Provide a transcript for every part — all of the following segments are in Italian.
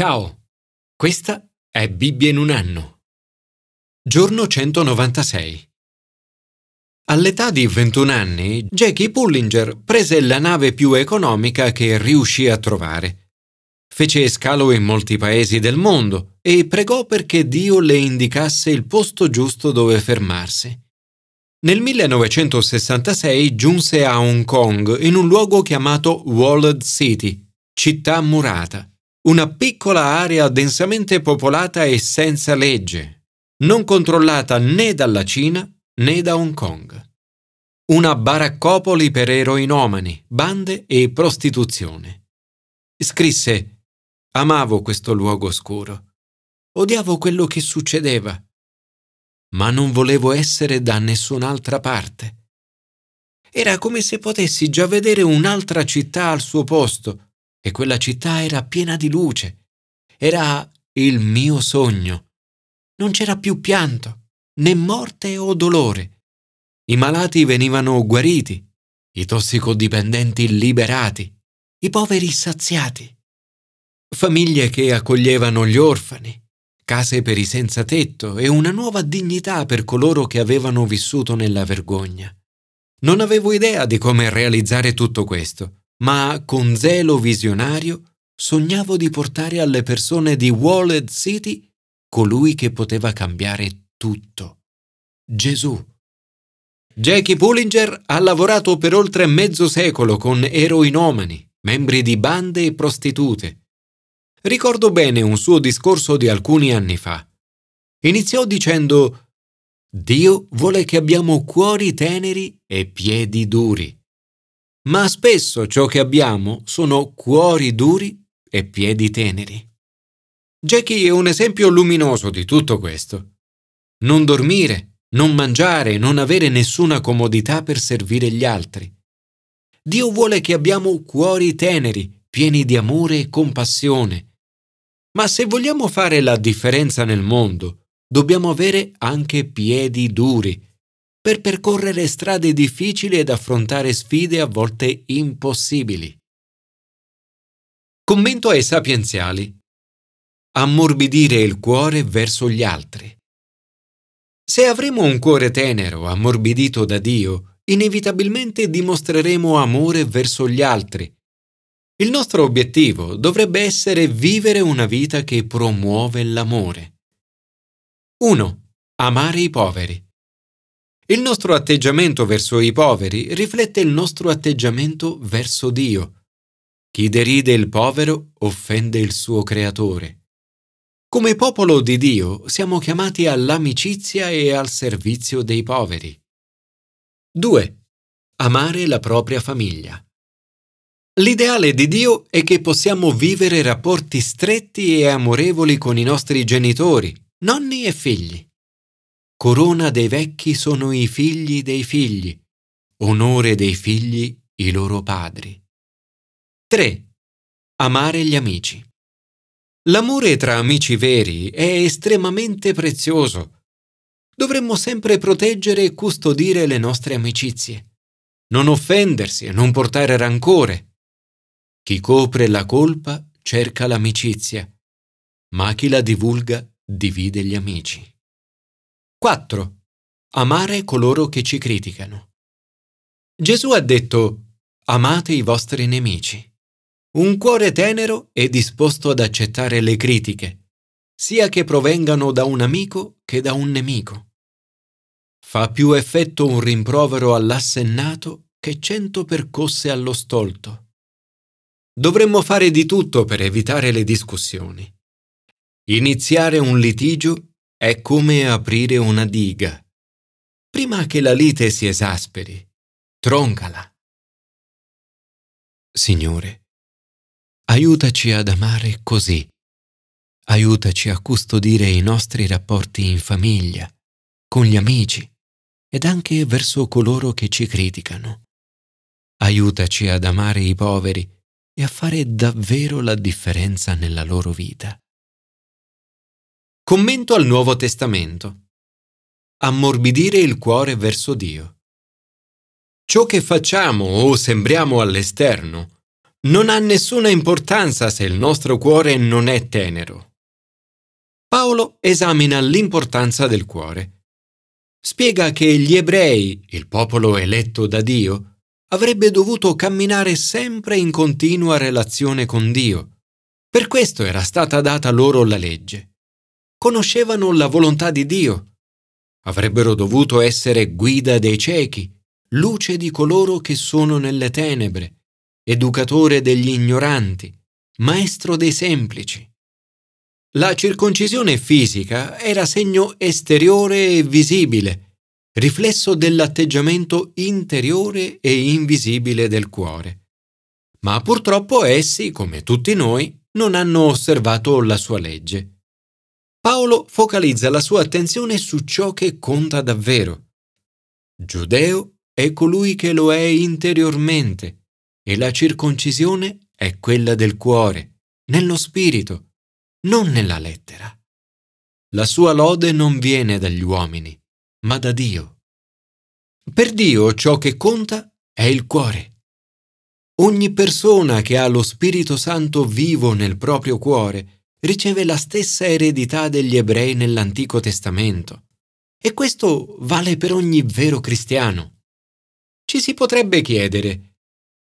Ciao, questa è Bibbia in un anno. Giorno 196. All'età di 21 anni, Jackie Pullinger prese la nave più economica che riuscì a trovare. Fece scalo in molti paesi del mondo e pregò perché Dio le indicasse il posto giusto dove fermarsi. Nel 1966 giunse a Hong Kong in un luogo chiamato Walled City, città murata una piccola area densamente popolata e senza legge, non controllata né dalla Cina né da Hong Kong. Una baraccopoli per eroinomani, bande e prostituzione. Scrisse Amavo questo luogo oscuro. Odiavo quello che succedeva. Ma non volevo essere da nessun'altra parte. Era come se potessi già vedere un'altra città al suo posto, e quella città era piena di luce. Era il mio sogno. Non c'era più pianto, né morte o dolore. I malati venivano guariti, i tossicodipendenti liberati, i poveri saziati. Famiglie che accoglievano gli orfani, case per i senza tetto e una nuova dignità per coloro che avevano vissuto nella vergogna. Non avevo idea di come realizzare tutto questo, ma con zelo visionario sognavo di portare alle persone di Walled City colui che poteva cambiare tutto. Gesù. Jackie Pullinger ha lavorato per oltre mezzo secolo con eroinomani, membri di bande e prostitute. Ricordo bene un suo discorso di alcuni anni fa. Iniziò dicendo Dio vuole che abbiamo cuori teneri e piedi duri ma spesso ciò che abbiamo sono cuori duri e piedi teneri. Jackie è un esempio luminoso di tutto questo. Non dormire, non mangiare, non avere nessuna comodità per servire gli altri. Dio vuole che abbiamo cuori teneri, pieni di amore e compassione. Ma se vogliamo fare la differenza nel mondo, dobbiamo avere anche piedi duri, per percorrere strade difficili ed affrontare sfide a volte impossibili. Commento ai sapienziali. Ammorbidire il cuore verso gli altri. Se avremo un cuore tenero, ammorbidito da Dio, inevitabilmente dimostreremo amore verso gli altri. Il nostro obiettivo dovrebbe essere vivere una vita che promuove l'amore. 1. Amare i poveri. Il nostro atteggiamento verso i poveri riflette il nostro atteggiamento verso Dio. Chi deride il povero offende il suo creatore. Come popolo di Dio siamo chiamati all'amicizia e al servizio dei poveri. 2. Amare la propria famiglia. L'ideale di Dio è che possiamo vivere rapporti stretti e amorevoli con i nostri genitori, nonni e figli. Corona dei vecchi sono i figli dei figli, onore dei figli i loro padri. 3. Amare gli amici. L'amore tra amici veri è estremamente prezioso. Dovremmo sempre proteggere e custodire le nostre amicizie, non offendersi e non portare rancore. Chi copre la colpa cerca l'amicizia, ma chi la divulga divide gli amici. 4. Amare coloro che ci criticano. Gesù ha detto, amate i vostri nemici. Un cuore tenero è disposto ad accettare le critiche, sia che provengano da un amico che da un nemico. Fa più effetto un rimprovero all'assennato che cento percosse allo stolto. Dovremmo fare di tutto per evitare le discussioni. Iniziare un litigio è come aprire una diga. Prima che la lite si esasperi, troncala. Signore, aiutaci ad amare così. Aiutaci a custodire i nostri rapporti in famiglia, con gli amici ed anche verso coloro che ci criticano. Aiutaci ad amare i poveri e a fare davvero la differenza nella loro vita. Commento al Nuovo Testamento. Ammorbidire il cuore verso Dio. Ciò che facciamo o sembriamo all'esterno non ha nessuna importanza se il nostro cuore non è tenero. Paolo esamina l'importanza del cuore. Spiega che gli ebrei, il popolo eletto da Dio, avrebbe dovuto camminare sempre in continua relazione con Dio. Per questo era stata data loro la legge. Conoscevano la volontà di Dio. Avrebbero dovuto essere guida dei ciechi, luce di coloro che sono nelle tenebre, educatore degli ignoranti, maestro dei semplici. La circoncisione fisica era segno esteriore e visibile, riflesso dell'atteggiamento interiore e invisibile del cuore. Ma purtroppo essi, come tutti noi, non hanno osservato la sua legge. Paolo focalizza la sua attenzione su ciò che conta davvero. Giudeo è colui che lo è interiormente e la circoncisione è quella del cuore, nello spirito, non nella lettera. La sua lode non viene dagli uomini, ma da Dio. Per Dio ciò che conta è il cuore. Ogni persona che ha lo Spirito Santo vivo nel proprio cuore riceve la stessa eredità degli ebrei nell'Antico Testamento. E questo vale per ogni vero cristiano. Ci si potrebbe chiedere,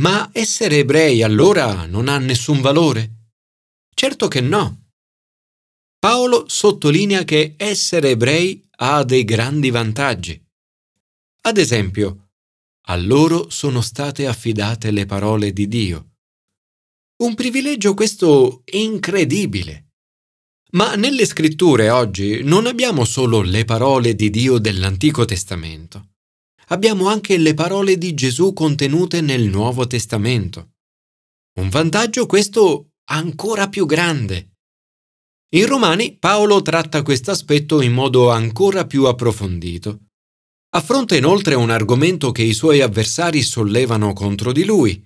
ma essere ebrei allora non ha nessun valore? Certo che no. Paolo sottolinea che essere ebrei ha dei grandi vantaggi. Ad esempio, a loro sono state affidate le parole di Dio. Un privilegio questo incredibile. Ma nelle scritture oggi non abbiamo solo le parole di Dio dell'Antico Testamento abbiamo anche le parole di Gesù contenute nel Nuovo Testamento. Un vantaggio questo ancora più grande. In Romani Paolo tratta questo aspetto in modo ancora più approfondito. Affronta inoltre un argomento che i suoi avversari sollevano contro di lui.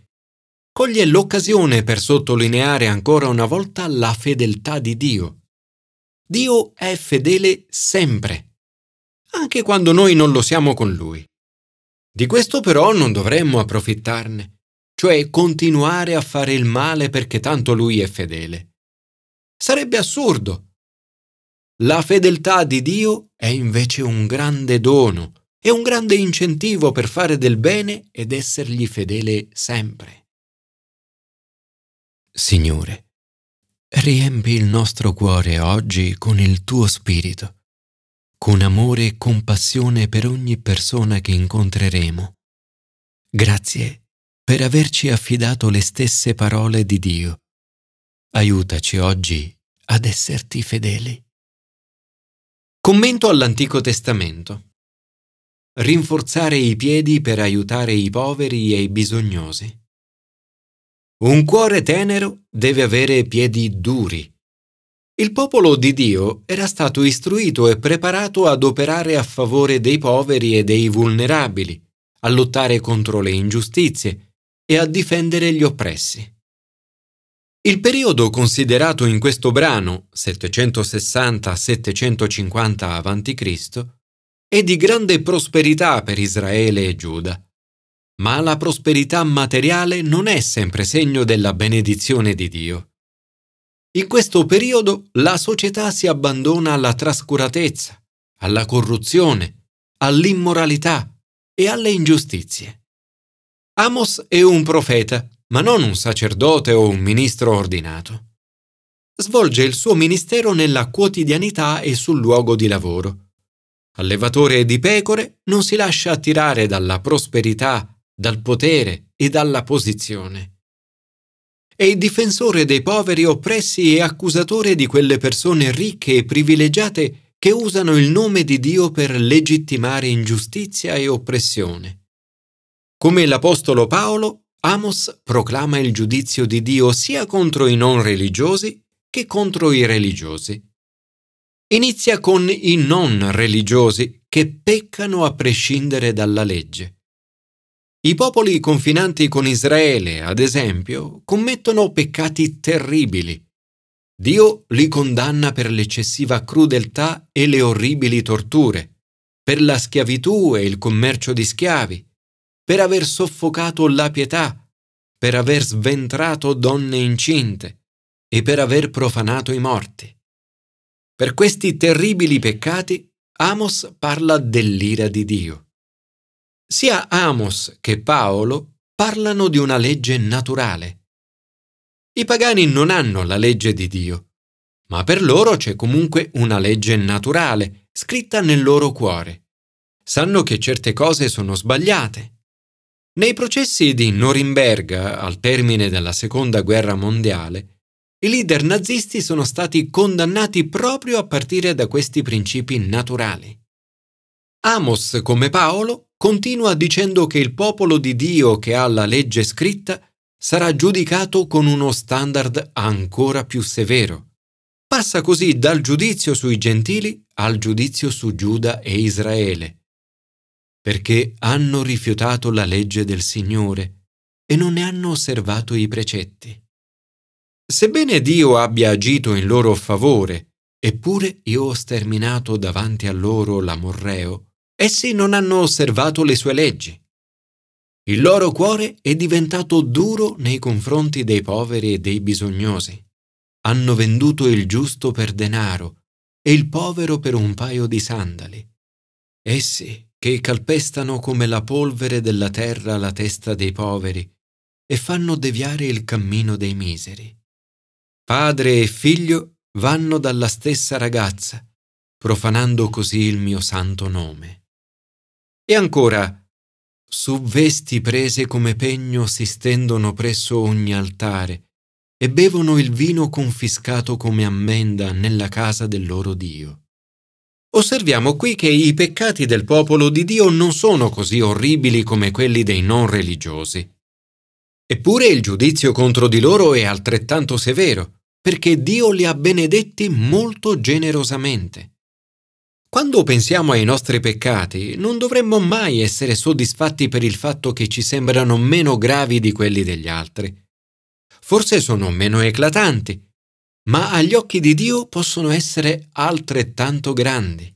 Coglie l'occasione per sottolineare ancora una volta la fedeltà di Dio. Dio è fedele sempre, anche quando noi non lo siamo con lui. Di questo però non dovremmo approfittarne, cioè continuare a fare il male perché tanto lui è fedele. Sarebbe assurdo. La fedeltà di Dio è invece un grande dono e un grande incentivo per fare del bene ed essergli fedele sempre. Signore, riempi il nostro cuore oggi con il tuo spirito con amore e compassione per ogni persona che incontreremo. Grazie per averci affidato le stesse parole di Dio. Aiutaci oggi ad esserti fedeli. Commento all'Antico Testamento. Rinforzare i piedi per aiutare i poveri e i bisognosi. Un cuore tenero deve avere piedi duri il popolo di Dio era stato istruito e preparato ad operare a favore dei poveri e dei vulnerabili, a lottare contro le ingiustizie e a difendere gli oppressi. Il periodo considerato in questo brano, 760-750 a.C., è di grande prosperità per Israele e Giuda. Ma la prosperità materiale non è sempre segno della benedizione di Dio. In questo periodo la società si abbandona alla trascuratezza, alla corruzione, all'immoralità e alle ingiustizie. Amos è un profeta, ma non un sacerdote o un ministro ordinato. Svolge il suo ministero nella quotidianità e sul luogo di lavoro. Allevatore di pecore non si lascia attirare dalla prosperità, dal potere e dalla posizione è il difensore dei poveri oppressi e accusatore di quelle persone ricche e privilegiate che usano il nome di Dio per legittimare ingiustizia e oppressione. Come l'Apostolo Paolo, Amos proclama il giudizio di Dio sia contro i non religiosi che contro i religiosi. Inizia con i non religiosi che peccano a prescindere dalla legge. I popoli confinanti con Israele, ad esempio, commettono peccati terribili. Dio li condanna per l'eccessiva crudeltà e le orribili torture, per la schiavitù e il commercio di schiavi, per aver soffocato la pietà, per aver sventrato donne incinte e per aver profanato i morti. Per questi terribili peccati Amos parla dell'ira di Dio. Sia Amos che Paolo parlano di una legge naturale. I pagani non hanno la legge di Dio, ma per loro c'è comunque una legge naturale, scritta nel loro cuore. Sanno che certe cose sono sbagliate. Nei processi di Norimberga, al termine della Seconda Guerra Mondiale, i leader nazisti sono stati condannati proprio a partire da questi principi naturali. Amos, come Paolo, continua dicendo che il popolo di Dio che ha la legge scritta sarà giudicato con uno standard ancora più severo. Passa così dal giudizio sui gentili al giudizio su Giuda e Israele, perché hanno rifiutato la legge del Signore e non ne hanno osservato i precetti. Sebbene Dio abbia agito in loro favore, eppure io ho sterminato davanti a loro l'amorreo, essi non hanno osservato le sue leggi. Il loro cuore è diventato duro nei confronti dei poveri e dei bisognosi. Hanno venduto il giusto per denaro e il povero per un paio di sandali. Essi, che calpestano come la polvere della terra la testa dei poveri e fanno deviare il cammino dei miseri. Padre e figlio vanno dalla stessa ragazza, profanando così il mio santo nome. E ancora, su vesti prese come pegno si stendono presso ogni altare e bevono il vino confiscato come ammenda nella casa del loro Dio. Osserviamo qui che i peccati del popolo di Dio non sono così orribili come quelli dei non religiosi. Eppure il giudizio contro di loro è altrettanto severo perché Dio li ha benedetti molto generosamente. Quando pensiamo ai nostri peccati, non dovremmo mai essere soddisfatti per il fatto che ci sembrano meno gravi di quelli degli altri. Forse sono meno eclatanti, ma agli occhi di Dio possono essere altrettanto grandi.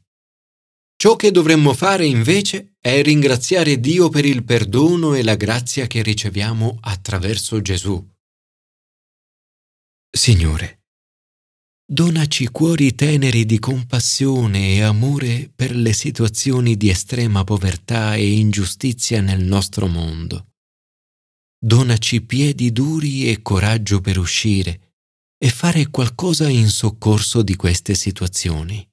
Ciò che dovremmo fare invece è ringraziare Dio per il perdono e la grazia che riceviamo attraverso Gesù. Signore, donaci cuori teneri di compassione e amore per le situazioni di estrema povertà e ingiustizia nel nostro mondo. Donaci piedi duri e coraggio per uscire e fare qualcosa in soccorso di queste situazioni.